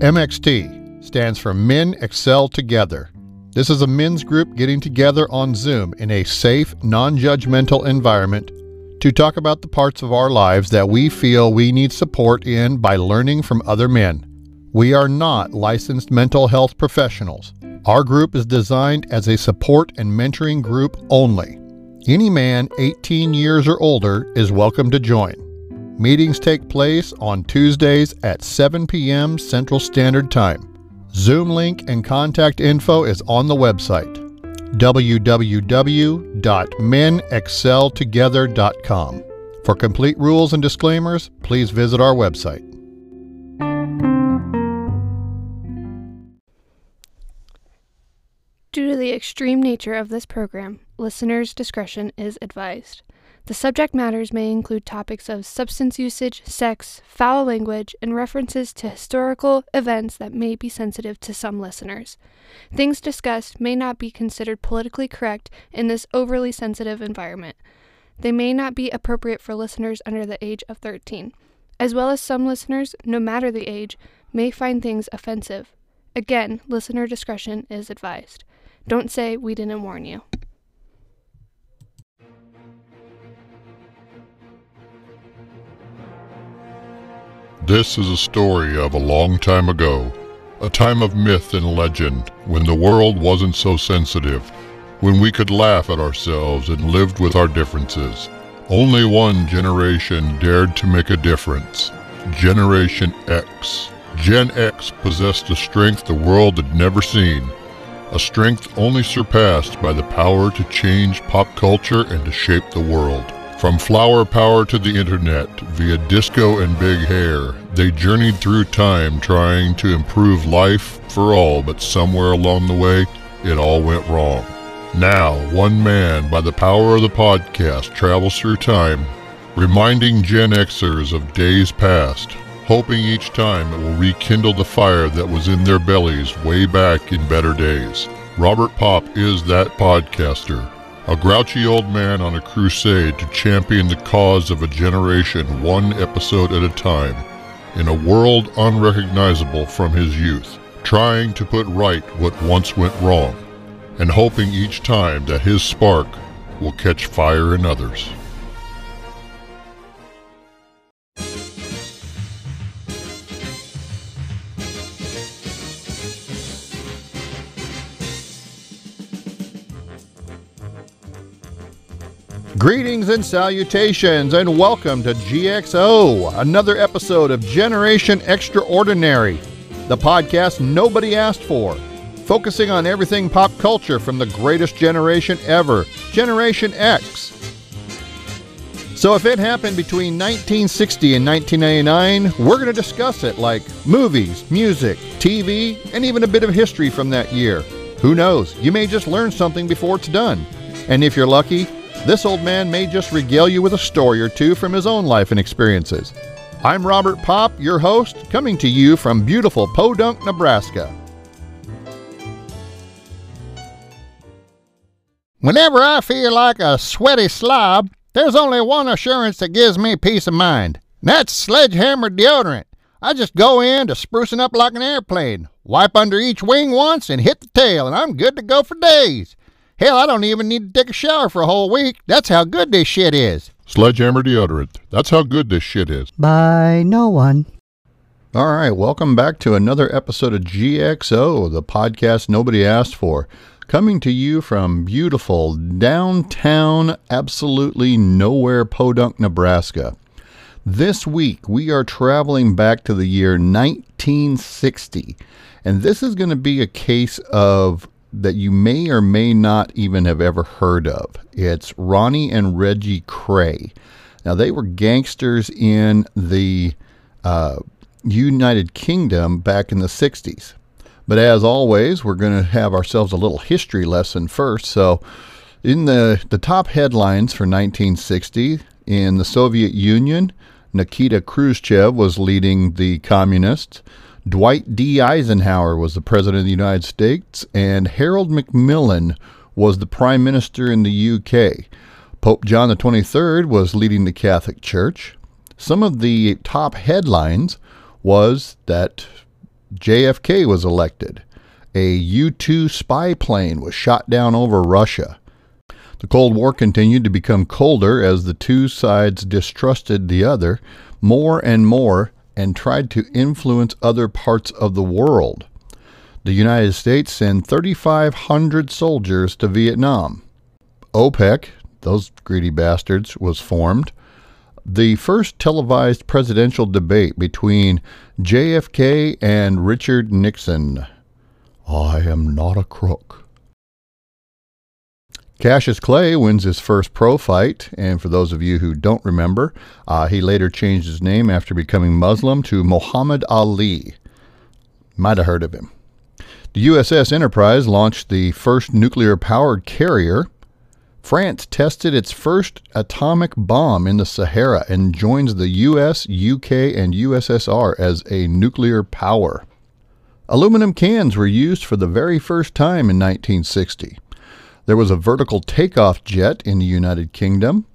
MXT stands for Men Excel Together. This is a men's group getting together on Zoom in a safe, non judgmental environment to talk about the parts of our lives that we feel we need support in by learning from other men. We are not licensed mental health professionals. Our group is designed as a support and mentoring group only. Any man 18 years or older is welcome to join. Meetings take place on Tuesdays at 7 p.m. Central Standard Time. Zoom link and contact info is on the website www.menexceltogether.com. For complete rules and disclaimers, please visit our website. Due to the extreme nature of this program, listeners' discretion is advised. The subject matters may include topics of substance usage, sex, foul language, and references to historical events that may be sensitive to some listeners. Things discussed may not be considered politically correct in this overly sensitive environment. They may not be appropriate for listeners under the age of 13, as well as some listeners, no matter the age, may find things offensive. Again, listener discretion is advised. Don't say we didn't warn you. This is a story of a long time ago, a time of myth and legend when the world wasn't so sensitive, when we could laugh at ourselves and lived with our differences. Only one generation dared to make a difference Generation X. Gen X possessed a strength the world had never seen, a strength only surpassed by the power to change pop culture and to shape the world. From flower power to the internet, via disco and big hair, they journeyed through time trying to improve life for all, but somewhere along the way, it all went wrong. Now, one man, by the power of the podcast, travels through time, reminding Gen Xers of days past, hoping each time it will rekindle the fire that was in their bellies way back in better days. Robert Pop is that podcaster a grouchy old man on a crusade to champion the cause of a generation one episode at a time, in a world unrecognizable from his youth, trying to put right what once went wrong, and hoping each time that his spark will catch fire in others. Greetings and salutations, and welcome to GXO, another episode of Generation Extraordinary, the podcast nobody asked for, focusing on everything pop culture from the greatest generation ever, Generation X. So, if it happened between 1960 and 1999, we're going to discuss it like movies, music, TV, and even a bit of history from that year. Who knows? You may just learn something before it's done. And if you're lucky, this old man may just regale you with a story or two from his own life and experiences. I'm Robert Pop, your host, coming to you from beautiful Podunk, Nebraska. Whenever I feel like a sweaty slob, there's only one assurance that gives me peace of mind. That's sledgehammer deodorant. I just go in to sprucing up like an airplane, wipe under each wing once, and hit the tail, and I'm good to go for days. Hell, I don't even need to take a shower for a whole week. That's how good this shit is. Sledgehammer deodorant. That's how good this shit is. By no one. All right, welcome back to another episode of GXO, the podcast nobody asked for. Coming to you from beautiful downtown, absolutely nowhere Podunk, Nebraska. This week, we are traveling back to the year 1960, and this is going to be a case of that you may or may not even have ever heard of. It's Ronnie and Reggie Kray. Now, they were gangsters in the uh, United Kingdom back in the 60s. But as always, we're going to have ourselves a little history lesson first. So, in the, the top headlines for 1960, in the Soviet Union, Nikita Khrushchev was leading the communists. Dwight D. Eisenhower was the President of the United States, and Harold Macmillan was the Prime Minister in the UK. Pope John XXIII was leading the Catholic Church. Some of the top headlines was that JFK was elected. A U 2 spy plane was shot down over Russia. The Cold War continued to become colder as the two sides distrusted the other more and more and tried to influence other parts of the world. The United States sent 3,500 soldiers to Vietnam. OPEC, those greedy bastards, was formed. The first televised presidential debate between JFK and Richard Nixon. I am not a crook. Cassius Clay wins his first pro fight, and for those of you who don't remember, uh, he later changed his name after becoming Muslim to Muhammad Ali. Might have heard of him. The USS Enterprise launched the first nuclear powered carrier. France tested its first atomic bomb in the Sahara and joins the US, UK, and USSR as a nuclear power. Aluminum cans were used for the very first time in 1960. There was a vertical takeoff jet in the United Kingdom.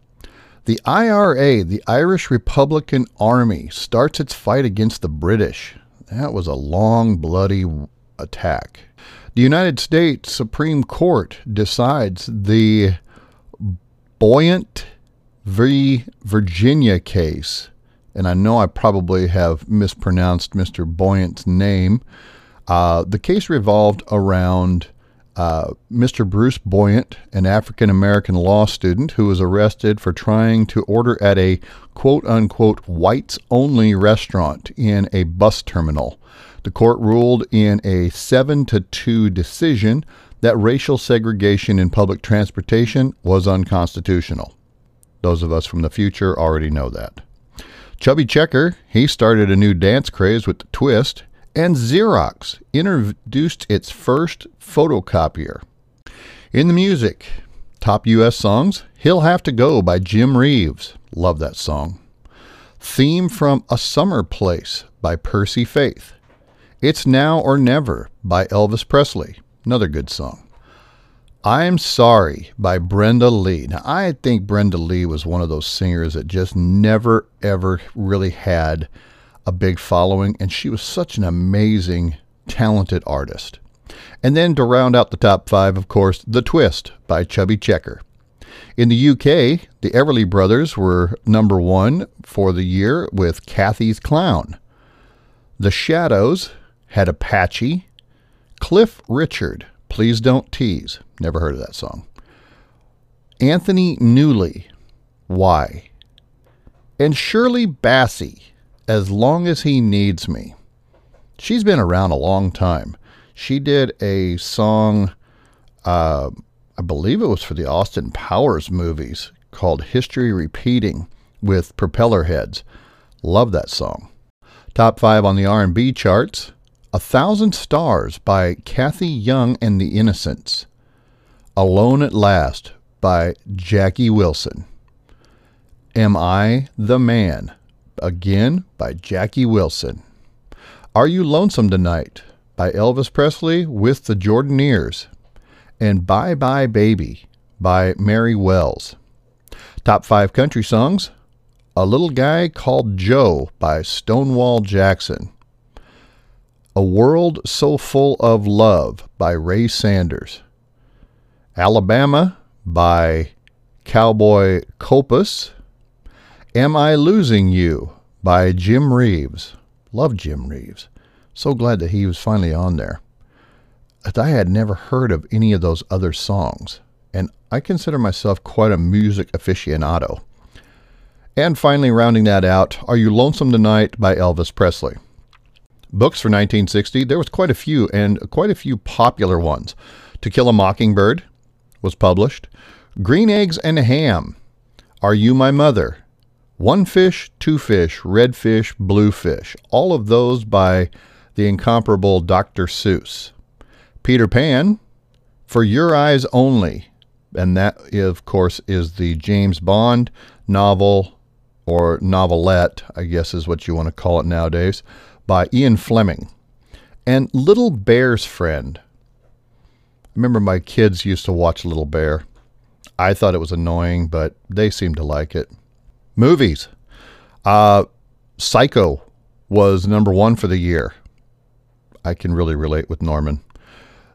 The IRA, the Irish Republican Army, starts its fight against the British. That was a long, bloody attack. The United States Supreme Court decides the Boyant v. Virginia case, and I know I probably have mispronounced Mr. Boyant's name. Uh, the case revolved around uh, Mr. Bruce Boyant, an African American law student who was arrested for trying to order at a quote unquote whites only restaurant in a bus terminal. The court ruled in a 7 to 2 decision that racial segregation in public transportation was unconstitutional. Those of us from the future already know that. Chubby Checker, he started a new dance craze with the twist, and Xerox introduced its first photocopier. In the music, top U.S. songs, He'll Have to Go by Jim Reeves. Love that song. Theme from A Summer Place by Percy Faith. It's Now or Never by Elvis Presley. Another good song. I'm Sorry by Brenda Lee. Now, I think Brenda Lee was one of those singers that just never, ever really had a big following, and she was such an amazing, talented artist. And then to round out the top five, of course, The Twist by Chubby Checker. In the UK, the Everly Brothers were number one for the year with Cathy's Clown. The Shadows had Apache, Cliff Richard, Please Don't Tease, never heard of that song, Anthony Newley, Why, and Shirley Bassey, As Long as He Needs Me. She's been around a long time. She did a song, uh, I believe it was for the Austin Powers movies, called History Repeating with Propeller Heads. Love that song. Top five on the R&B charts. A Thousand Stars by Kathy Young and the Innocents. Alone at Last by Jackie Wilson. Am I the Man? Again by Jackie Wilson. Are You Lonesome Tonight? by Elvis Presley with the Jordanaires. And Bye Bye Baby by Mary Wells. Top 5 country songs A Little Guy Called Joe by Stonewall Jackson. A World So Full of Love by Ray Sanders. Alabama by Cowboy Copas. Am I Losing You by Jim Reeves. Love Jim Reeves. So glad that he was finally on there. But I had never heard of any of those other songs, and I consider myself quite a music aficionado. And finally, rounding that out, Are You Lonesome Tonight by Elvis Presley. Books for 1960, there was quite a few, and quite a few popular ones. To Kill a Mockingbird was published. Green Eggs and Ham. Are You My Mother? One Fish, Two Fish, Red Fish, Blue Fish. All of those by the incomparable Dr. Seuss. Peter Pan, For Your Eyes Only. And that, of course, is the James Bond novel or novelette, I guess is what you want to call it nowadays by Ian Fleming. And Little Bear's Friend. I remember my kids used to watch Little Bear. I thought it was annoying, but they seemed to like it. Movies. Uh, Psycho was number one for the year. I can really relate with Norman.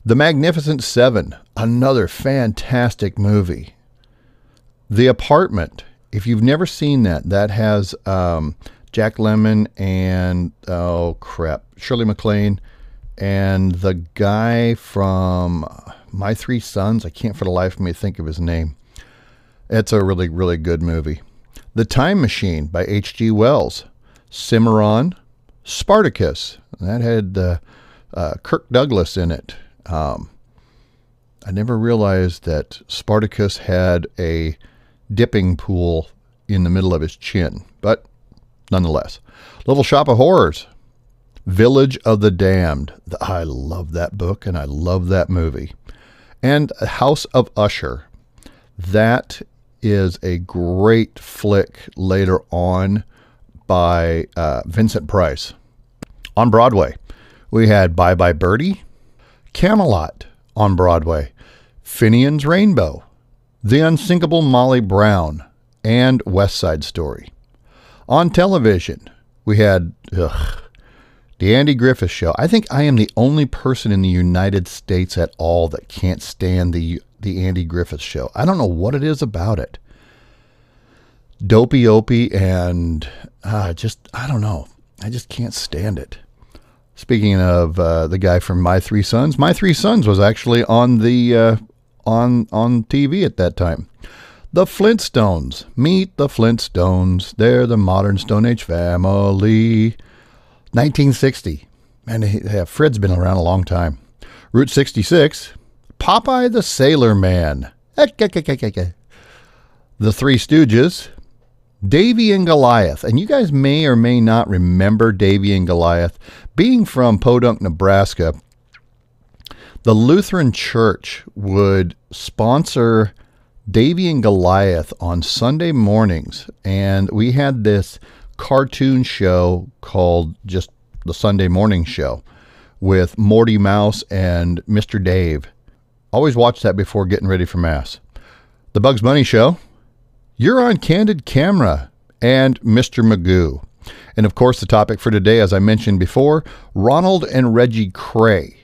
The Magnificent Seven, another fantastic movie. The Apartment, if you've never seen that, that has um, Jack Lemmon and, oh crap, Shirley MacLaine and the guy from My Three Sons. I can't for the life of me think of his name. It's a really, really good movie. The Time Machine by H.G. Wells. Cimarron. Spartacus. That had uh, uh, Kirk Douglas in it. Um, I never realized that Spartacus had a dipping pool in the middle of his chin, but nonetheless. Little Shop of Horrors. Village of the Damned. I love that book and I love that movie. And House of Usher. That is a great flick later on by uh, Vincent Price. On Broadway, we had Bye Bye Birdie, Camelot on Broadway, Finian's Rainbow, The Unsinkable Molly Brown, and West Side Story. On television, we had ugh, the Andy Griffith Show. I think I am the only person in the United States at all that can't stand the the Andy Griffith Show. I don't know what it is about it. Dopey Opie and uh, just I don't know. I just can't stand it. Speaking of uh, the guy from My Three Sons, My Three Sons was actually on the uh, on on TV at that time. The Flintstones. Meet the Flintstones. They're the modern Stone Age family. 1960. Man, yeah, Fred's been around a long time. Route 66. Popeye the Sailor Man. Eh, the Three Stooges. Davey and Goliath. And you guys may or may not remember Davey and Goliath. Being from Podunk, Nebraska, the Lutheran Church would sponsor Davey and Goliath on Sunday mornings. And we had this cartoon show called just the Sunday Morning Show with Morty Mouse and Mr. Dave. Always watch that before getting ready for Mass. The Bugs Bunny Show, You're on Candid Camera, and Mr. Magoo. And of course, the topic for today, as I mentioned before, Ronald and Reggie Kray.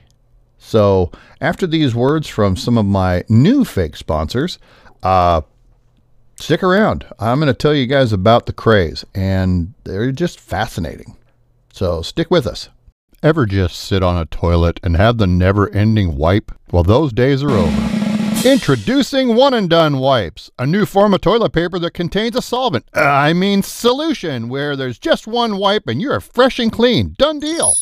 So, after these words from some of my new fake sponsors, uh, stick around. I'm going to tell you guys about the Krays, and they're just fascinating. So stick with us. Ever just sit on a toilet and have the never ending wipe? Well, those days are over. Introducing One and Done Wipes, a new form of toilet paper that contains a solvent, uh, I mean solution, where there's just one wipe and you're fresh and clean. Done deal.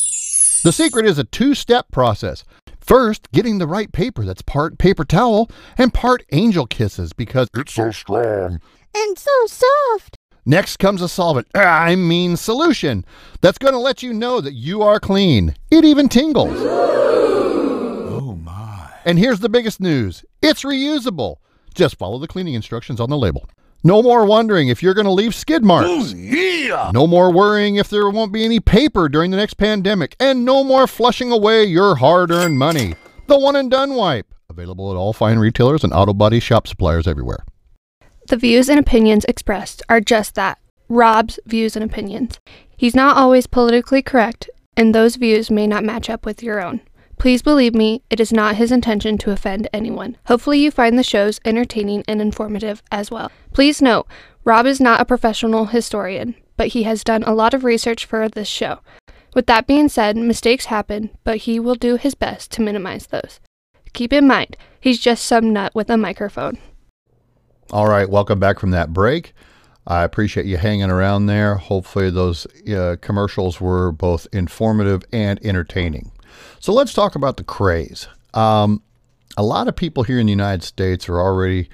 The secret is a two step process. First, getting the right paper that's part paper towel and part angel kisses because It's so strong. and so soft. Next comes a solvent, uh, I mean solution, that's going to let you know that you are clean. It even tingles. Oh my. And here's the biggest news it's reusable. Just follow the cleaning instructions on the label. No more wondering if you're going to leave skid marks. Yeah. No more worrying if there won't be any paper during the next pandemic. And no more flushing away your hard earned money. The one and done wipe. Available at all fine retailers and auto body shop suppliers everywhere. The views and opinions expressed are just that Rob's views and opinions. He's not always politically correct, and those views may not match up with your own. Please believe me, it is not his intention to offend anyone. Hopefully, you find the shows entertaining and informative as well. Please note, Rob is not a professional historian, but he has done a lot of research for this show. With that being said, mistakes happen, but he will do his best to minimize those. Keep in mind, he's just some nut with a microphone. All right, welcome back from that break. I appreciate you hanging around there. Hopefully, those uh, commercials were both informative and entertaining. So, let's talk about the Krays. Um, a lot of people here in the United States are already,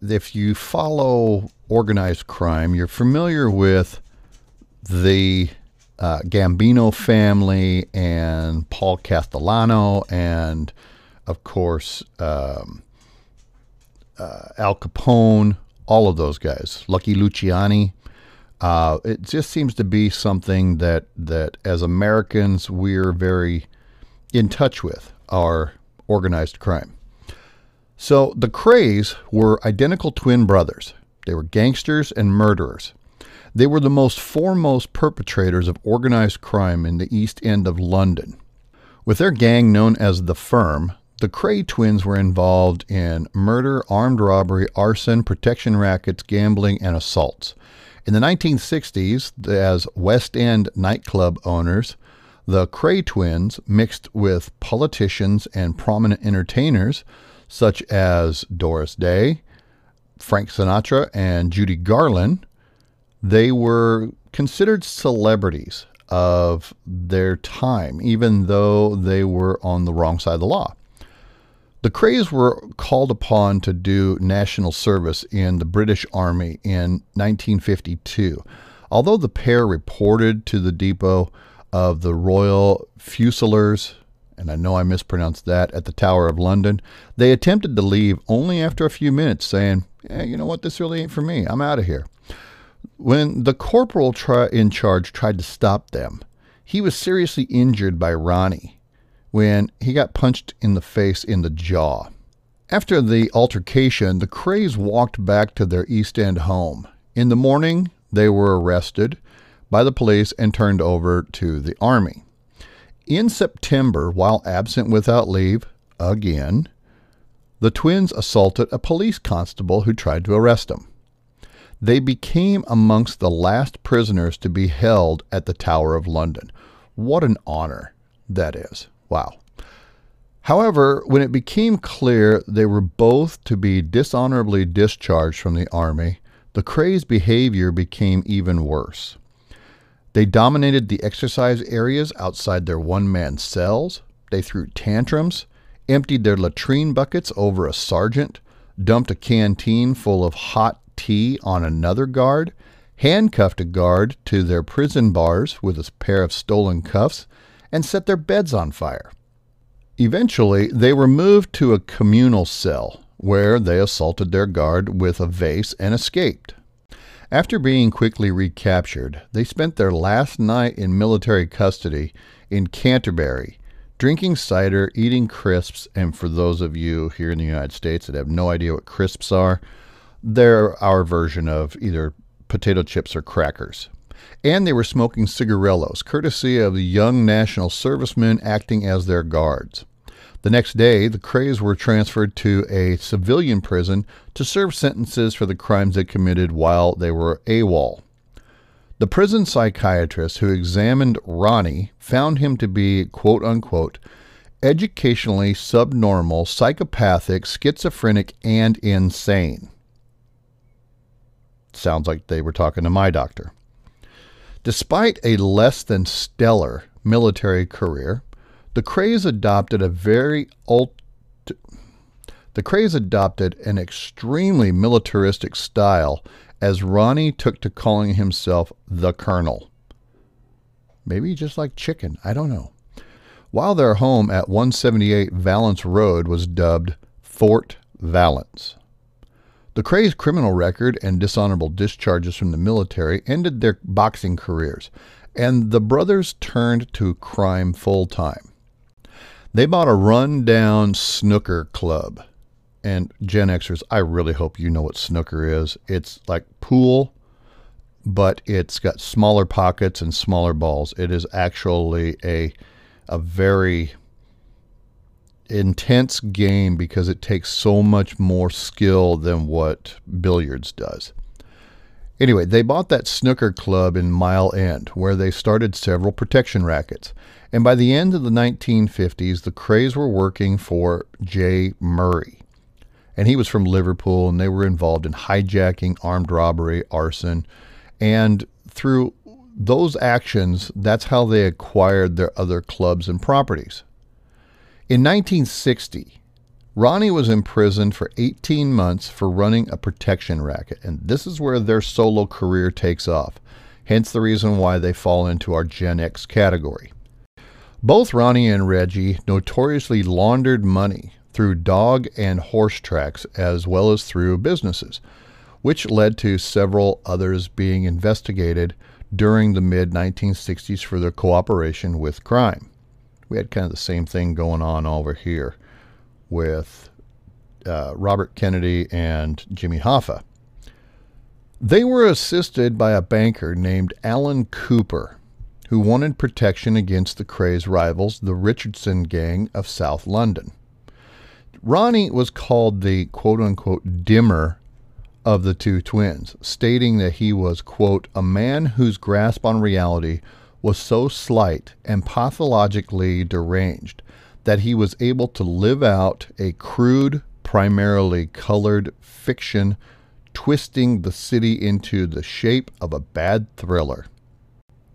if you follow organized crime, you're familiar with the uh, Gambino family and Paul Castellano, and of course, um, uh, Al Capone, all of those guys, Lucky Luciani. Uh, it just seems to be something that that as Americans we're very in touch with our organized crime. So the Krays were identical twin brothers. They were gangsters and murderers. They were the most foremost perpetrators of organized crime in the East End of London. With their gang known as the Firm, the Kray twins were involved in murder, armed robbery, arson, protection rackets, gambling, and assaults. In the 1960s, as West End nightclub owners, the Kray twins mixed with politicians and prominent entertainers such as Doris Day, Frank Sinatra, and Judy Garland. They were considered celebrities of their time, even though they were on the wrong side of the law. The Krays were called upon to do national service in the British Army in 1952. Although the pair reported to the depot of the Royal Fusiliers, and I know I mispronounced that, at the Tower of London, they attempted to leave only after a few minutes, saying, eh, you know what, this really ain't for me. I'm out of here. When the corporal in charge tried to stop them, he was seriously injured by Ronnie when he got punched in the face in the jaw. After the altercation, the Krays walked back to their East End home. In the morning, they were arrested by the police and turned over to the Army. In September, while absent without leave, again, the twins assaulted a police constable who tried to arrest them. They became amongst the last prisoners to be held at the Tower of London. What an honor that is. Wow. However, when it became clear they were both to be dishonorably discharged from the Army, the Krays' behavior became even worse. They dominated the exercise areas outside their one man cells. They threw tantrums, emptied their latrine buckets over a sergeant, dumped a canteen full of hot tea on another guard, handcuffed a guard to their prison bars with a pair of stolen cuffs, and set their beds on fire. Eventually, they were moved to a communal cell where they assaulted their guard with a vase and escaped. After being quickly recaptured, they spent their last night in military custody in Canterbury, drinking cider, eating crisps, and for those of you here in the United States that have no idea what crisps are, they're our version of either potato chips or crackers. And they were smoking cigarillos, courtesy of the young national servicemen acting as their guards. The next day, the Krays were transferred to a civilian prison to serve sentences for the crimes they committed while they were AWOL. The prison psychiatrist who examined Ronnie found him to be, quote unquote, educationally subnormal, psychopathic, schizophrenic, and insane. Sounds like they were talking to my doctor. Despite a less than stellar military career, the Krays adopted a very ult- the Krays adopted an extremely militaristic style as Ronnie took to calling himself the Colonel. Maybe just like chicken, I don't know. While their home at 178 Vallance Road was dubbed Fort Vallance. The Krays' criminal record and dishonorable discharges from the military ended their boxing careers, and the brothers turned to crime full time. They bought a run-down snooker club. And Gen Xers, I really hope you know what snooker is. It's like pool, but it's got smaller pockets and smaller balls. It is actually a a very intense game because it takes so much more skill than what billiards does. Anyway, they bought that snooker club in Mile End, where they started several protection rackets. And by the end of the 1950s, the Krays were working for Jay Murray. And he was from Liverpool, and they were involved in hijacking, armed robbery, arson. And through those actions, that's how they acquired their other clubs and properties. In 1960, Ronnie was imprisoned for 18 months for running a protection racket, and this is where their solo career takes off, hence the reason why they fall into our Gen X category. Both Ronnie and Reggie notoriously laundered money through dog and horse tracks as well as through businesses, which led to several others being investigated during the mid 1960s for their cooperation with crime we had kind of the same thing going on over here with uh, Robert Kennedy and Jimmy Hoffa. They were assisted by a banker named Alan Cooper, who wanted protection against the Krays rivals, the Richardson Gang of South London. Ronnie was called the quote unquote dimmer of the two twins, stating that he was, quote, a man whose grasp on reality was so slight and pathologically deranged that he was able to live out a crude, primarily colored fiction, twisting the city into the shape of a bad thriller.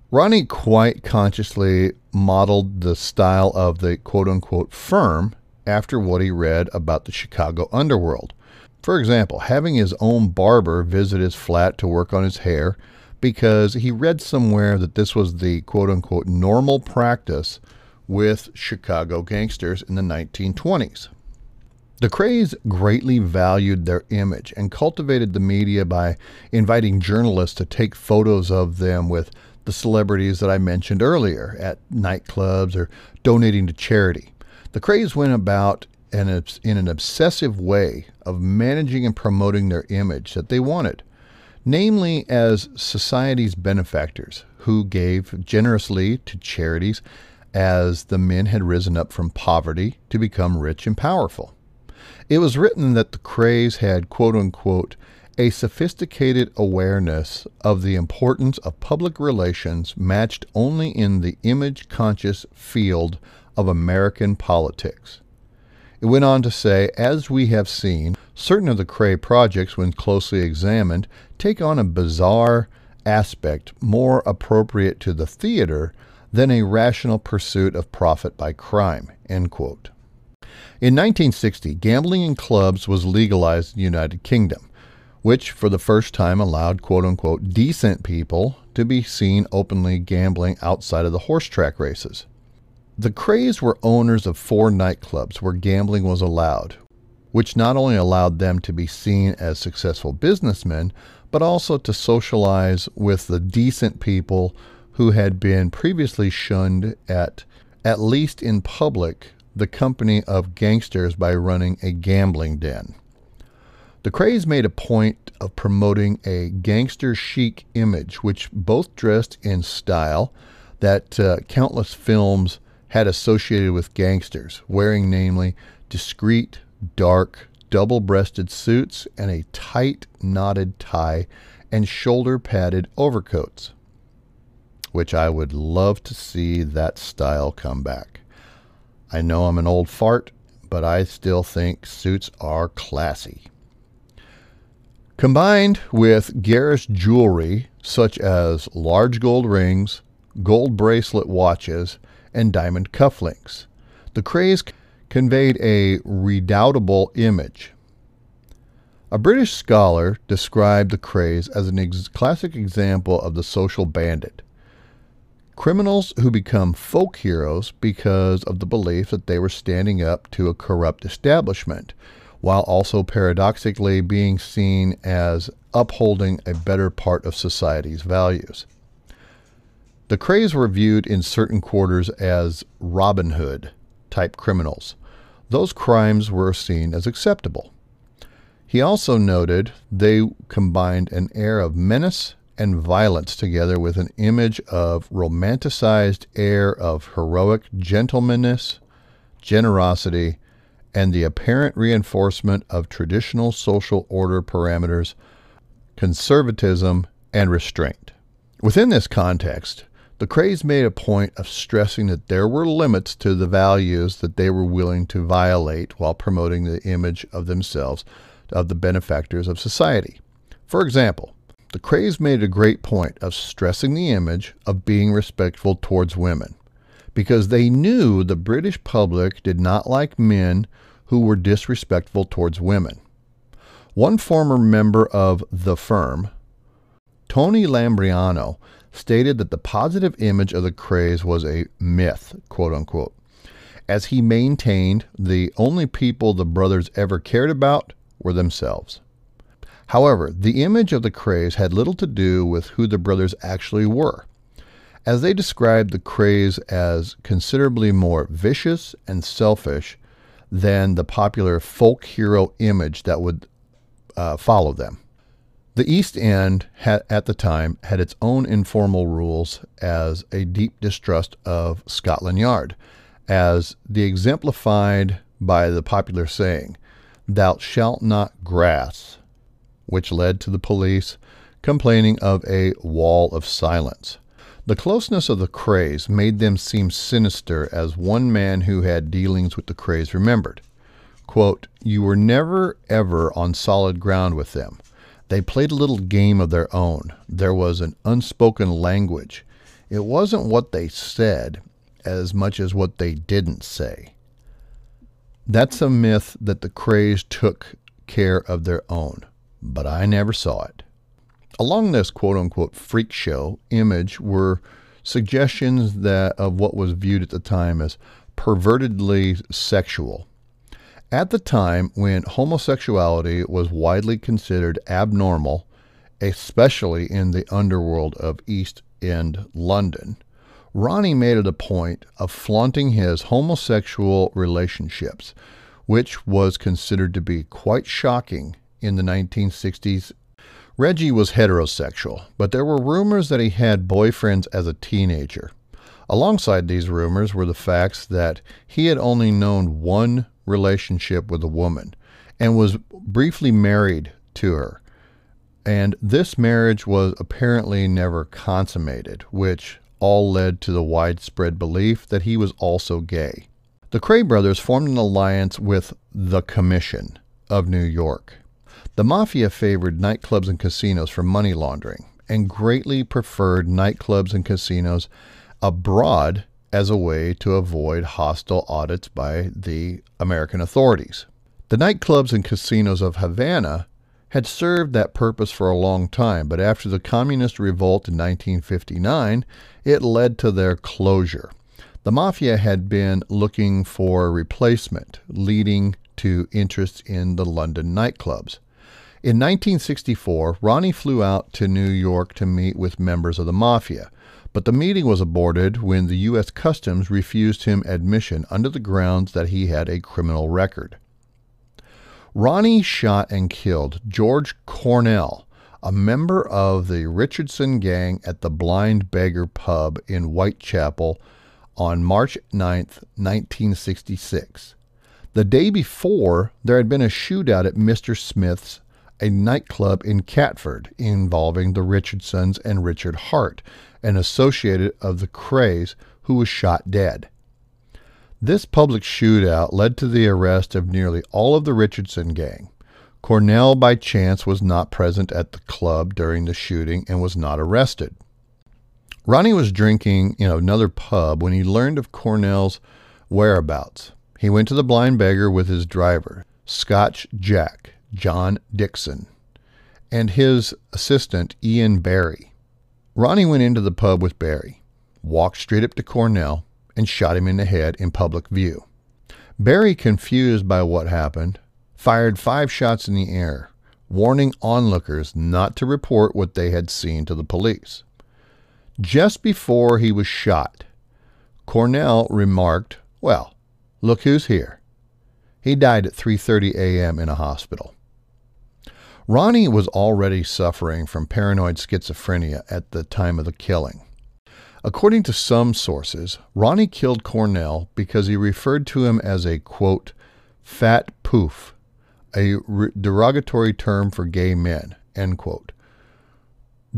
Ronnie quite consciously modeled the style of the quote unquote firm after what he read about the Chicago underworld. For example, having his own barber visit his flat to work on his hair because he read somewhere that this was the quote unquote normal practice with Chicago gangsters in the 1920s. The Krays greatly valued their image and cultivated the media by inviting journalists to take photos of them with the celebrities that I mentioned earlier at nightclubs or donating to charity. The Krays went about in an obsessive way of managing and promoting their image that they wanted, namely as society's benefactors who gave generously to charities as the men had risen up from poverty to become rich and powerful. It was written that the Krays had, quote unquote, a sophisticated awareness of the importance of public relations matched only in the image conscious field of American politics. It went on to say, as we have seen, certain of the Kray projects, when closely examined, take on a bizarre aspect more appropriate to the theater than a rational pursuit of profit by crime. End quote. In 1960, gambling in clubs was legalized in the United Kingdom, which for the first time allowed quote unquote decent people to be seen openly gambling outside of the horse track races. The Krays were owners of four nightclubs where gambling was allowed, which not only allowed them to be seen as successful businessmen, but also to socialize with the decent people who had been previously shunned at, at least in public, the company of gangsters by running a gambling den. The Krays made a point of promoting a gangster chic image, which both dressed in style that uh, countless films had associated with gangsters, wearing namely discreet, dark, double breasted suits and a tight knotted tie and shoulder padded overcoats, which I would love to see that style come back. I know I'm an old fart, but I still think suits are classy. Combined with garish jewelry such as large gold rings, gold bracelet watches, and diamond cufflinks. The Krays conveyed a redoubtable image. A British scholar described the Krays as a ex- classic example of the social bandit. Criminals who become folk heroes because of the belief that they were standing up to a corrupt establishment, while also paradoxically being seen as upholding a better part of society's values. The Krays were viewed in certain quarters as Robin Hood type criminals. Those crimes were seen as acceptable. He also noted they combined an air of menace and violence together with an image of romanticized air of heroic gentlemanliness, generosity, and the apparent reinforcement of traditional social order parameters, conservatism, and restraint. Within this context, the Krays made a point of stressing that there were limits to the values that they were willing to violate while promoting the image of themselves of the benefactors of society. For example, the Krays made a great point of stressing the image of being respectful towards women because they knew the British public did not like men who were disrespectful towards women. One former member of the firm, Tony Lambrianou, stated that the positive image of the Krays was a myth, quote unquote, as he maintained the only people the brothers ever cared about were themselves. However, the image of the Krays had little to do with who the brothers actually were, as they described the Krays as considerably more vicious and selfish than the popular folk hero image that would uh, follow them. The East End had, at the time had its own informal rules as a deep distrust of Scotland Yard, as the exemplified by the popular saying, Thou shalt not grass, which led to the police complaining of a wall of silence. The closeness of the Krays made them seem sinister, as one man who had dealings with the Krays remembered. Quote, You were never ever on solid ground with them. They played a little game of their own. There was an unspoken language. It wasn't what they said as much as what they didn't say. That's a myth that the Krays took care of their own, but I never saw it. Along this quote unquote freak show image were suggestions that of what was viewed at the time as pervertedly sexual. At the time when homosexuality was widely considered abnormal, especially in the underworld of East End London, Ronnie made it a point of flaunting his homosexual relationships, which was considered to be quite shocking in the 1960s. Reggie was heterosexual, but there were rumors that he had boyfriends as a teenager. Alongside these rumors were the facts that he had only known one relationship with a woman and was briefly married to her. And this marriage was apparently never consummated, which all led to the widespread belief that he was also gay. The Kray brothers formed an alliance with the Commission of New York. The Mafia favored nightclubs and casinos for money laundering and greatly preferred nightclubs and casinos abroad as a way to avoid hostile audits by the American authorities. The nightclubs and casinos of Havana had served that purpose for a long time, but after the Communist revolt in 1959, it led to their closure. The Mafia had been looking for a replacement, leading to interest in the London nightclubs. In 1964, Ronnie flew out to New York to meet with members of the Mafia, but the meeting was aborted when the U.S. Customs refused him admission under the grounds that he had a criminal record. Ronnie shot and killed George Cornell, a member of the Richardson gang at the Blind Beggar Pub in Whitechapel on March 9, 1966. The day before, there had been a shootout at Mr. Smith's, a nightclub in Catford, involving the Richardsons and Richard Hart, an associate of the Krays, who was shot dead. This public shootout led to the arrest of nearly all of the Richardson gang. Cornell, by chance, was not present at the club during the shooting and was not arrested. Ronnie was drinking in another pub when he learned of Cornell's whereabouts. He went to the blind beggar with his driver, Scotch Jack, John Dickson, and his assistant, Ian Barrie. Ronnie went into the pub with Barrie, walked straight up to Cornell, and shot him in the head in public view. Barrie, confused by what happened, fired five shots in the air, warning onlookers not to report what they had seen to the police. Just before he was shot, Cornell remarked, "Well, look who's here." He died at 3:30 a.m. in a hospital. Ronnie was already suffering from paranoid schizophrenia at the time of the killing. According to some sources, Ronnie killed Cornell because he referred to him as a quote, fat poof a derogatory term for gay men, end quote.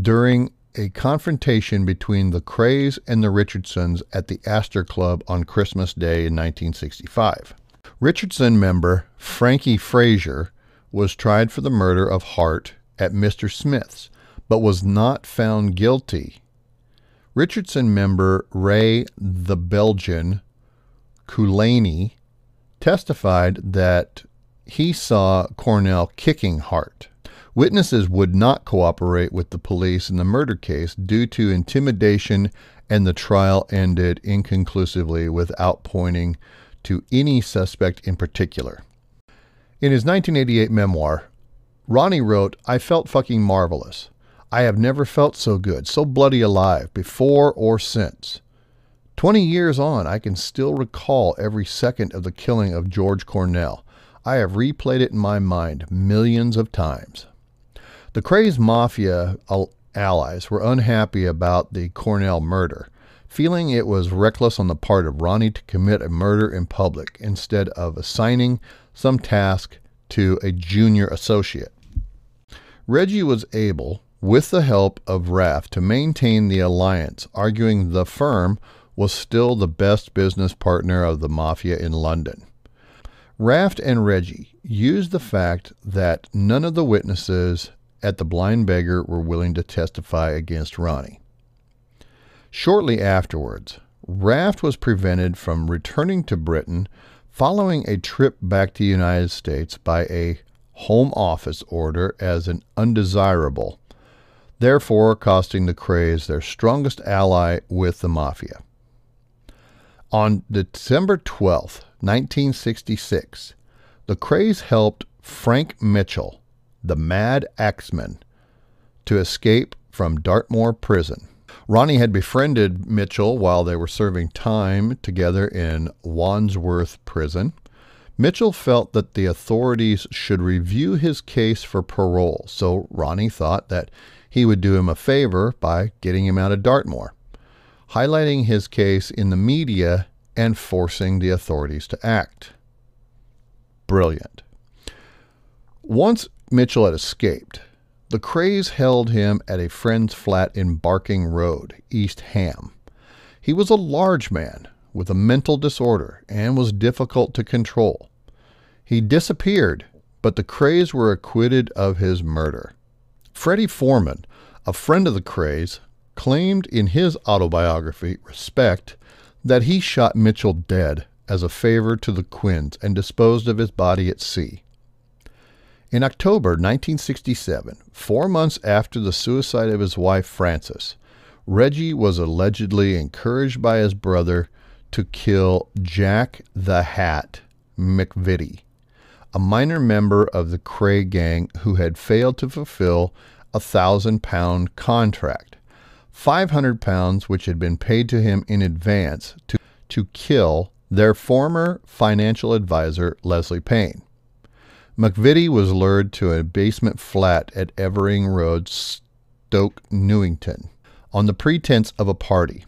During a confrontation between the Krays and the Richardsons at the Astor Club on Christmas Day in 1965. Richardson member Frankie Fraser was tried for the murder of Hart at Mr. Smith's, but was not found guilty. Richardson member Ray the Belgian Cullinane testified that he saw Cornell kicking Hart. Witnesses would not cooperate with the police in the murder case due to intimidation, and the trial ended inconclusively without pointing to any suspect in particular. In his 1988 memoir, Ronnie wrote, I felt fucking marvelous. I have never felt so good, so bloody alive, before or since. Twenty years on, I can still recall every second of the killing of George Cornell. I have replayed it in my mind millions of times. The crazed Mafia allies were unhappy about the Cornell murder, feeling it was reckless on the part of Ronnie to commit a murder in public instead of assigning some task to a junior associate. Reggie was able, with the help of Raft, to maintain the alliance, arguing the firm was still the best business partner of the mafia in London. Raft and Reggie used the fact that none of the witnesses at the Blind Beggar were willing to testify against Ronnie. Shortly afterwards, Raft was prevented from returning to Britain following a trip back to the United States by a Home Office order as an undesirable, therefore costing the Krays their strongest ally with the Mafia. On December 12, 1966, the Krays helped Frank Mitchell, the Mad Axeman, to escape from Dartmoor Prison. Ronnie had befriended Mitchell while they were serving time together in Wandsworth Prison. Mitchell felt that the authorities should review his case for parole, so Ronnie thought that he would do him a favor by getting him out of Dartmoor, highlighting his case in the media and forcing the authorities to act. Brilliant. Once Mitchell had escaped, the Krays held him at a friend's flat in Barking Road, East Ham. He was a large man with a mental disorder and was difficult to control. He disappeared, but the Krays were acquitted of his murder. Freddie Foreman, a friend of the Krays, claimed in his autobiography, Respect, that he shot Mitchell dead as a favor to the Quins and disposed of his body at sea. In October 1967, four months after the suicide of his wife Frances, Reggie was allegedly encouraged by his brother to kill Jack the Hat McVitie, a minor member of the Kray gang who had failed to fulfill a thousand pound contract, 500 pounds which had been paid to him in advance to, to kill their former financial advisor, Leslie Payne. McVitie was lured to a basement flat at Evering Road, Stoke Newington, on the pretense of a party.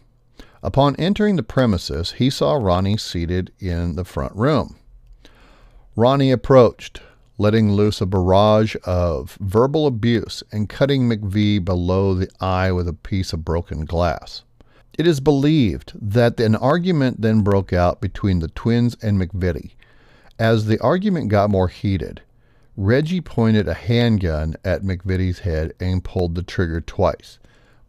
Upon entering the premises, he saw Ronnie seated in the front room. Ronnie approached, letting loose a barrage of verbal abuse and cutting McVitie below the eye with a piece of broken glass. It is believed that an argument then broke out between the twins and McVitie, as the argument got more heated, Reggie pointed a handgun at McVitie's head and pulled the trigger twice,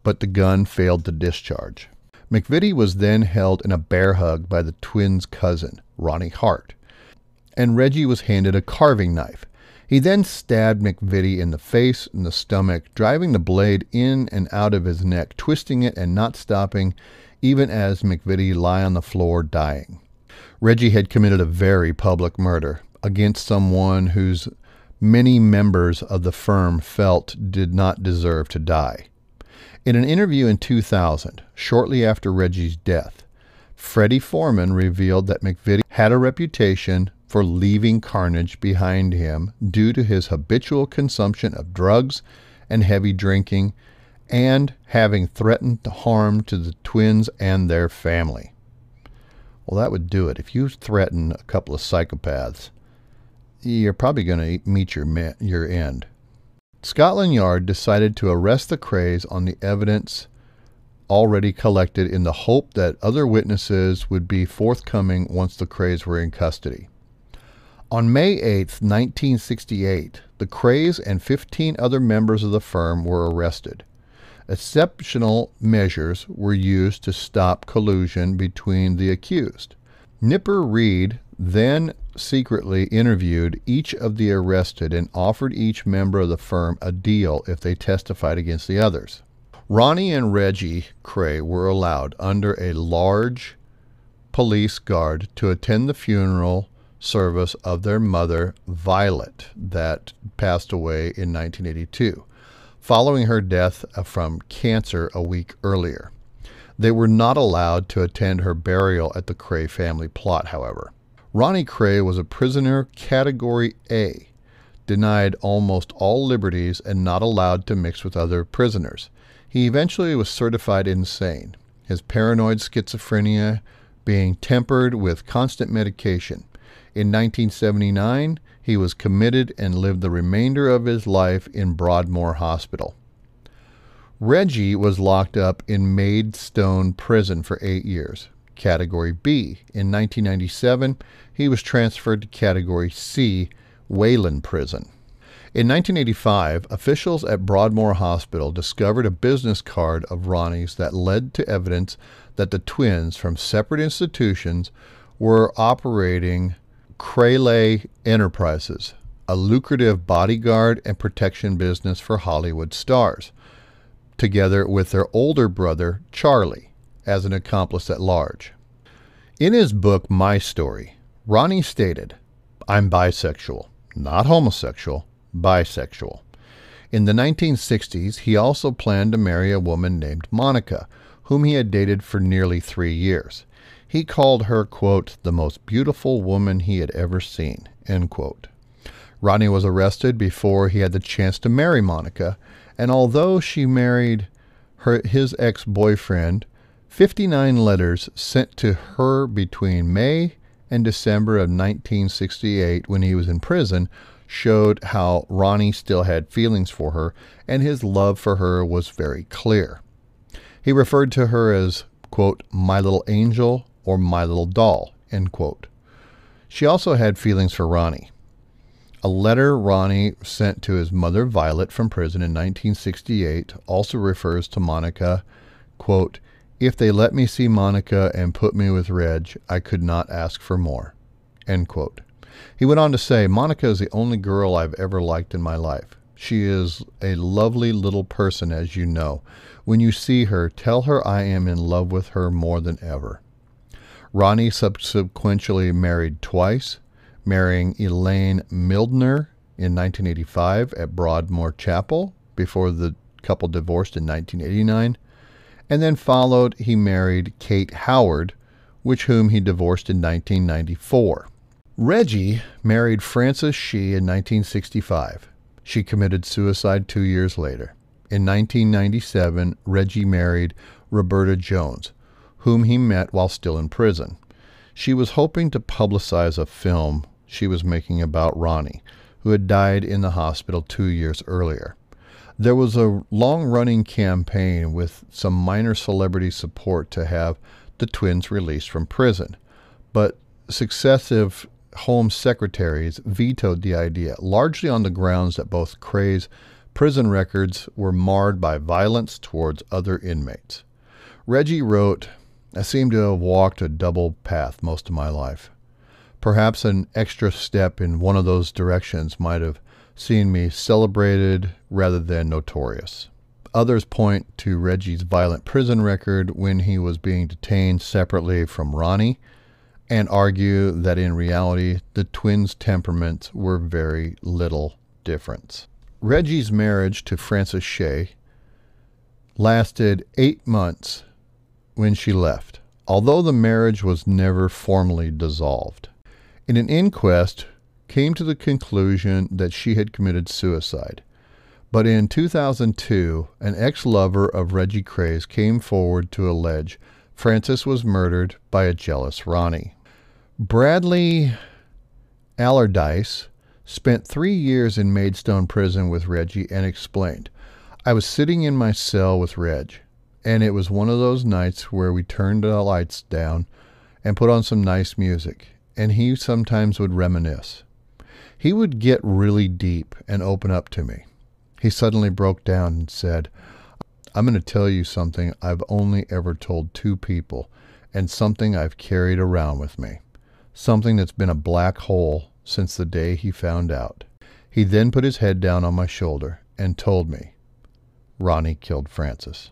but the gun failed to discharge. McVitie was then held in a bear hug by the twins' cousin, Ronnie Hart, and Reggie was handed a carving knife. He then stabbed McVitie in the face and the stomach, driving the blade in and out of his neck, twisting it and not stopping, even as McVitie lay on the floor dying. Reggie had committed a very public murder against someone whose many members of the firm felt did not deserve to die. In an interview in 2000, shortly after Reggie's death, Freddie Foreman revealed that McVitie had a reputation for leaving carnage behind him due to his habitual consumption of drugs and heavy drinking and having threatened harm to the twins and their family. Well, that would do it. If you threaten a couple of psychopaths, you're probably going to meet your, your end. Scotland Yard decided to arrest the Krays on the evidence already collected in the hope that other witnesses would be forthcoming once the Krays were in custody. On May 8, 1968, the Krays and 15 other members of the firm were arrested. Exceptional measures were used to stop collusion between the accused. Nipper Read then secretly interviewed each of the arrested and offered each member of the firm a deal if they testified against the others. Ronnie and Reggie Kray were allowed under a large police guard to attend the funeral service of their mother, Violet, that passed away in 1982, following her death uh, from cancer a week earlier. They were not allowed to attend her burial at the Kray family plot, however. Ronnie Kray was a prisoner category A, denied almost all liberties, and not allowed to mix with other prisoners. He eventually was certified insane, his paranoid schizophrenia being tempered with constant medication. In 1979, he was committed and lived the remainder of his life in Broadmoor Hospital. Reggie was locked up in Maidstone Prison for eight years, Category B. In 1997, he was transferred to Category C, Wayland Prison. In 1985, officials at Broadmoor Hospital discovered a business card of Ronnie's that led to evidence that the twins from separate institutions were operating Krayleigh Enterprises, a lucrative bodyguard and protection business for Hollywood stars together with their older brother, Charlie, as an accomplice at large. In his book, My Story, Ronnie stated, I'm bisexual, not homosexual, bisexual. In the 1960s, he also planned to marry a woman named Monica, whom he had dated for nearly three years. He called her, quote, the most beautiful woman he had ever seen, end quote. Ronnie was arrested before he had the chance to marry Monica, and although she married her, his ex boyfriend, 59 letters sent to her between May and December of 1968 when he was in prison showed how Ronnie still had feelings for her and his love for her was very clear. He referred to her as, quote, my little angel or my little doll, end quote. She also had feelings for Ronnie. A letter Ronnie sent to his mother Violet from prison in 1968 also refers to Monica, quote, If they let me see Monica and put me with Reg, I could not ask for more. End quote. He went on to say, Monica is the only girl I've ever liked in my life. She is a lovely little person, as you know. When you see her, tell her I am in love with her more than ever. Ronnie subsequently married twice marrying Elaine Mildener in 1985 at Broadmoor Chapel before the couple divorced in 1989. And then followed, he married Kate Howard, which whom he divorced in 1994. Reggie married Frances Shea in 1965. She committed suicide two years later. In 1997, Reggie married Roberta Jones, whom he met while still in prison. She was hoping to publicize a film she was making about Ronnie, who had died in the hospital two years earlier. There was a long running campaign with some minor celebrity support to have the twins released from prison, but successive Home Secretaries vetoed the idea, largely on the grounds that both Kray's prison records were marred by violence towards other inmates. Reggie wrote, I seem to have walked a double path most of my life. Perhaps an extra step in one of those directions might have seen me celebrated rather than notorious. Others point to Reggie's violent prison record when he was being detained separately from Ronnie and argue that in reality the twins' temperaments were very little different. Reggie's marriage to Frances Shea lasted eight months when she left, although the marriage was never formally dissolved in an inquest came to the conclusion that she had committed suicide. But in 2002, an ex lover of Reggie Kray's came forward to allege Frances was murdered by a jealous Ronnie. Bradley Allardyce spent three years in Maidstone prison with Reggie and explained, I was sitting in my cell with Reg, and it was one of those nights where we turned the lights down and put on some nice music and he sometimes would reminisce. He would get really deep and open up to me. He suddenly broke down and said, I'm going to tell you something I've only ever told two people, and something I've carried around with me. Something that's been a black hole since the day he found out. He then put his head down on my shoulder and told me Ronnie killed Frances.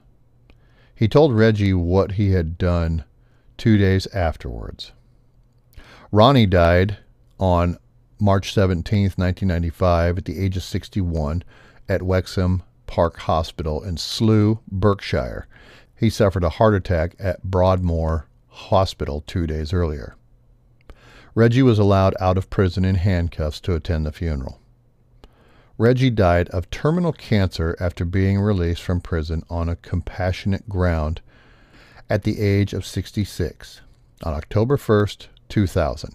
He told Reggie what he had done two days afterwards. Ronnie died on March 17, 1995, at the age of 61 at Wexham Park Hospital in Slough, Berkshire. He suffered a heart attack at Broadmoor Hospital two days earlier. Reggie was allowed out of prison in handcuffs to attend the funeral. Reggie died of terminal cancer after being released from prison on a compassionate ground at the age of 66 on October 1st, 2000.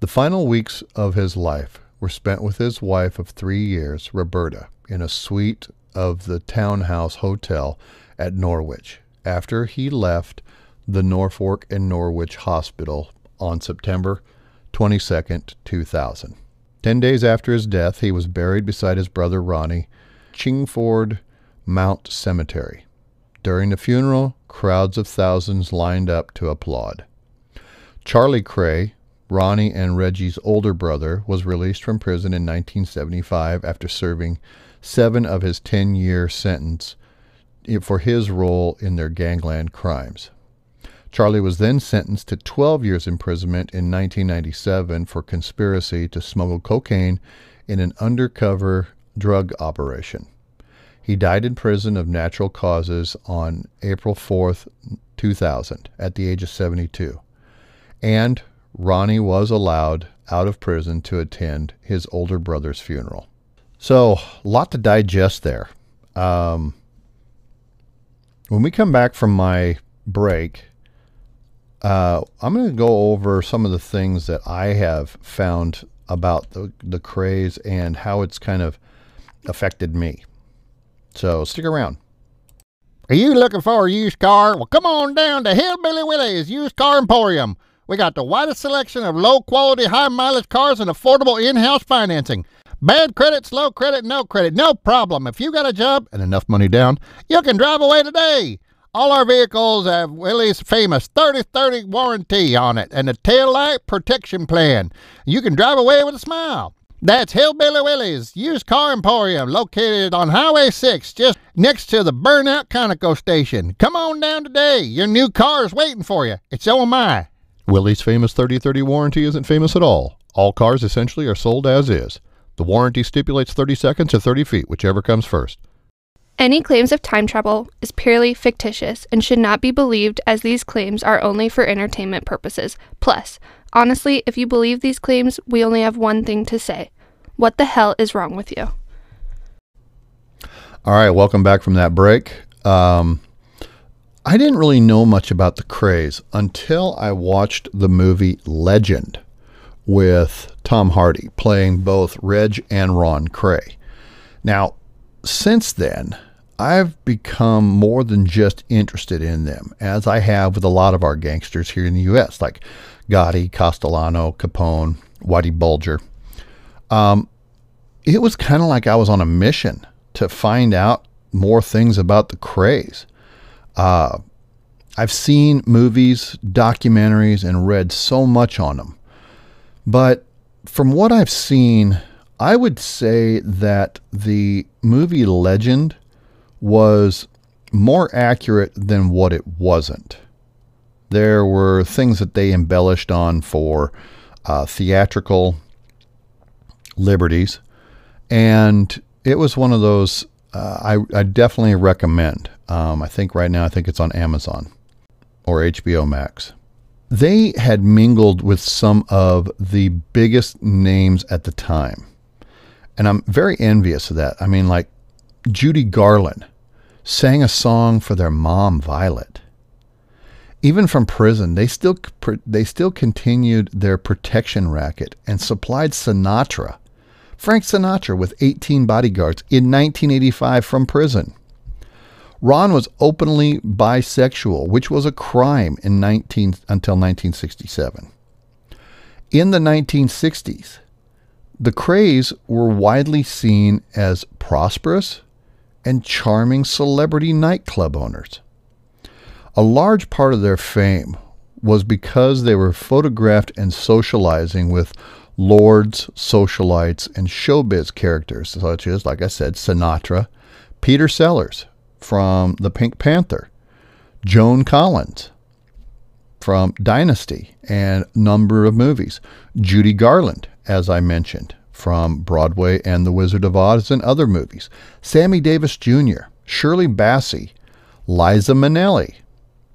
The final weeks of his life were spent with his wife of three years, Roberta, in a suite of the Townhouse Hotel at Norwich after he left the Norfolk and Norwich Hospital on September 22, 2000. Ten days after his death, he was buried beside his brother Ronnie, Chingford Mount Cemetery. During the funeral, crowds of thousands lined up to applaud. Charlie Kray, Ronnie and Reggie's older brother, was released from prison in 1975 after serving seven of his 10 year sentence for his role in their gangland crimes. Charlie was then sentenced to 12 years imprisonment in 1997 for conspiracy to smuggle cocaine in an undercover drug operation. He died in prison of natural causes on April 4th, 2000, at the age of 72. And Ronnie was allowed out of prison to attend his older brother's funeral. So, a lot to digest there. Um, when we come back from my break, uh, I'm going to go over some of the things that I have found about the, the Krays and how it's kind of affected me. So stick around. Are you looking for a used car? Well, come on down to Hillbilly Willie's Used Car Emporium. We got the widest selection of low quality, high mileage cars and affordable in house financing. Bad credit, slow credit, no credit, no problem. If you got a job and enough money down, you can drive away today. All our vehicles have Willie's famous 30-30 warranty on it and a tail light protection plan. You can drive away with a smile. That's Hillbilly Willie's Used Car Emporium, located on Highway 6, just next to the Burnout Conoco station. Come on down today. Your new car is waiting for you. It's so am I. Willie's famous 30-30 warranty isn't famous at all. All cars essentially are sold as is. The warranty stipulates 30 seconds or 30 feet, whichever comes first. Any claims of time travel is purely fictitious and should not be believed as these claims are only for entertainment purposes. Plus, honestly, if you believe these claims, we only have one thing to say. What the hell is wrong with you? All right, welcome back from that break. Um, I didn't really know much about the Krays until I watched the movie Legend with Tom Hardy playing both Reg and Ron Kray. Now, since then, I've become more than just interested in them, as I have with a lot of our gangsters here in the U.S., like Gotti, Castellano, Capone, Whitey Bulger. Um, it was kind of like I was on a mission to find out more things about the Krays. Uh, I've seen movies, documentaries, and read so much on them. But from what I've seen, I would say that the movie Legend was more accurate than what it wasn't. There were things that they embellished on for uh, theatrical liberties, and it was one of those uh, I, I, definitely recommend. Um, I think right now I think it's on Amazon or HBO Max. They had mingled with some of the biggest names at the time. And I'm very envious of that. I mean, like Judy Garland sang a song for their mom, Violet. Even from prison, they still they still continued their protection racket and supplied Sinatra, Frank Sinatra, with 18 bodyguards in 1985 from prison. Ron was openly bisexual, which was a crime in 19, until 1967. In the 1960s, the Krays were widely seen as prosperous and charming celebrity nightclub owners. A large part of their fame was because they were photographed and socializing with lords, socialites, and showbiz characters, such as, like I said, Sinatra, Peter Sellers, from The Pink Panther, Joan Collins from Dynasty and number of movies, Judy Garland, as I mentioned, from Broadway and The Wizard of Oz and other movies, Sammy Davis Jr., Shirley Bassey, Liza Minnelli,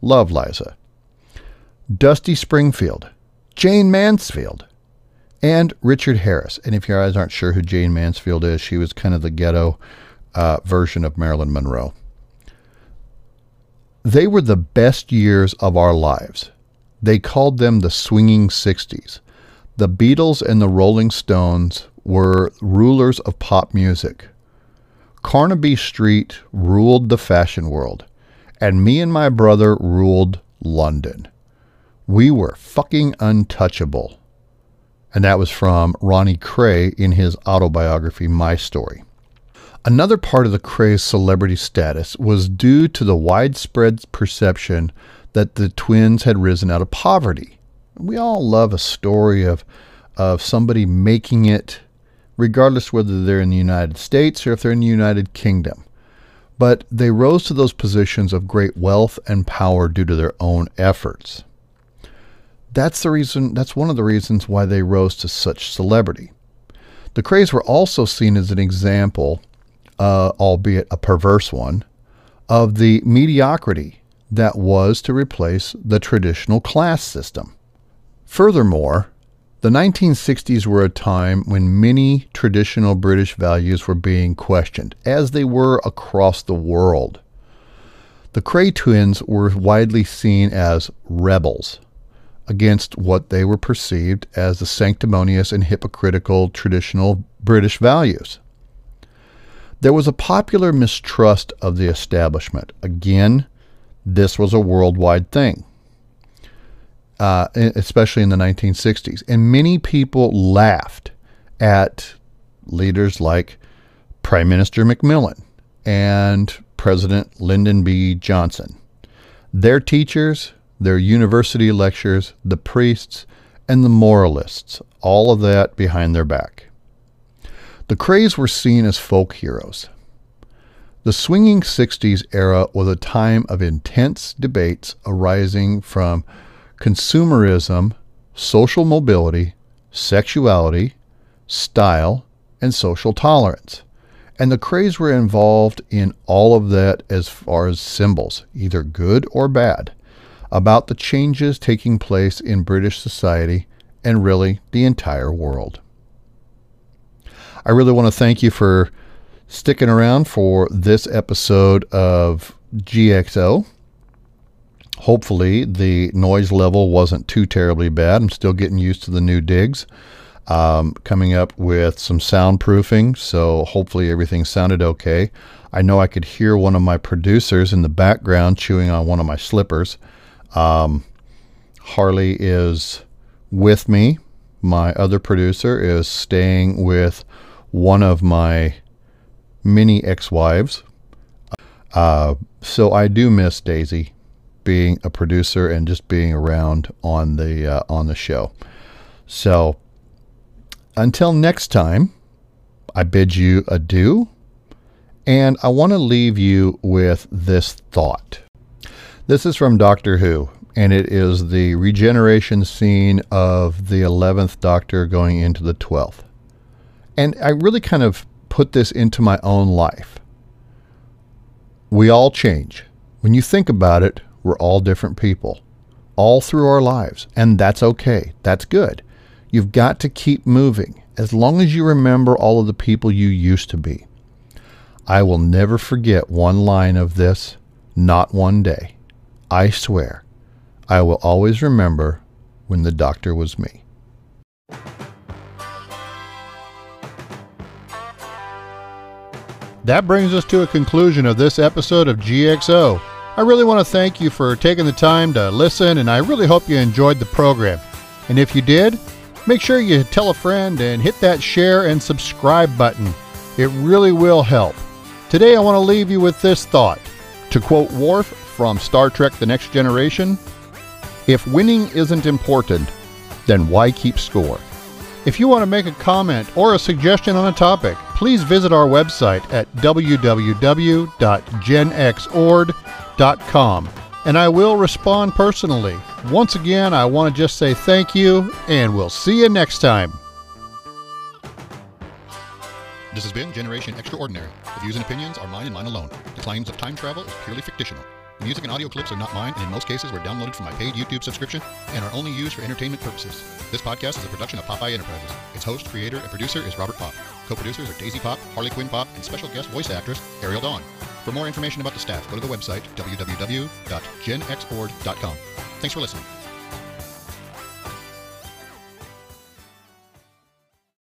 love Liza, Dusty Springfield, Jayne Mansfield, and Richard Harris. And if your eyes aren't sure who Jayne Mansfield is, she was kind of the ghetto uh, version of Marilyn Monroe. They were the best years of our lives. They called them the swinging 60s. The Beatles and the Rolling Stones were rulers of pop music. Carnaby Street ruled the fashion world, and me and my brother ruled London. We were fucking untouchable. And that was from Ronnie Kray in his autobiography, My Story. Another part of the Kray's celebrity status was due to the widespread perception that the twins had risen out of poverty. We all love a story of, of somebody making it, regardless whether they're in the United States or if they're in the United Kingdom. But they rose to those positions of great wealth and power due to their own efforts. That's the reason that's one of the reasons why they rose to such celebrity. The Krays were also seen as an example, uh, albeit a perverse one, of the mediocrity that was to replace the traditional class system. Furthermore, the 1960s were a time when many traditional British values were being questioned, as they were across the world. The Kray twins were widely seen as rebels against what they were perceived as the sanctimonious and hypocritical traditional British values. There was a popular mistrust of the establishment. Again, this was a worldwide thing, uh, especially in the 1960s. And many people laughed at leaders like Prime Minister Macmillan and President Lyndon B. Johnson. Their teachers their university lectures, the priests, and the moralists, all of that behind their back. The Krays were seen as folk heroes. The swinging 60s era was a time of intense debates arising from consumerism, social mobility, sexuality, style, and social tolerance. And the Krays were involved in all of that as far as symbols, either good or bad about the changes taking place in British society and really the entire world. I really want to thank you for sticking around for this episode of GXO. Hopefully, the noise level wasn't too terribly bad. I'm still getting used to the new digs. Um, coming up with some soundproofing, so hopefully everything sounded okay. I know I could hear one of my producers in the background chewing on one of my slippers. Um, Harley is with me. My other producer is staying with one of my many ex wives. Uh, so I do miss Daisy being a producer and just being around on the uh, on the show. So until next time, I bid you adieu, and I want to leave you with this thought. This is from Doctor Who, and it is the regeneration scene of the 11th Doctor going into the 12th. And I really kind of put this into my own life. We all change. When you think about it, we're all different people, all through our lives, and that's okay. That's good. You've got to keep moving as long as you remember all of the people you used to be. I will never forget one line of this, not one day. I swear, I will always remember when the doctor was me. That brings us to a conclusion of this episode of GXO. I really want to thank you for taking the time to listen, and I really hope you enjoyed the program. And if you did, make sure you tell a friend and hit that share and subscribe button. It really will help. Today, I want to leave you with this thought. To quote Worf from Star Trek The Next Generation If winning isn't important, then why keep score? If you want to make a comment or a suggestion on a topic, please visit our website at www.genxord.com and I will respond personally. Once again, I want to just say thank you and we'll see you next time. This has been Generation Extraordinary. The views and opinions are mine and mine alone. The claims of time travel is purely fictional. Music and audio clips are not mine, and in most cases were downloaded from my paid YouTube subscription and are only used for entertainment purposes. This podcast is a production of Popeye Enterprises. Its host, creator, and producer is Robert Pop. Co-producers are Daisy Pop, Harley Quinn Pop, and special guest voice actress Ariel Dawn. For more information about the staff, go to the website www.genxord.com. Thanks for listening.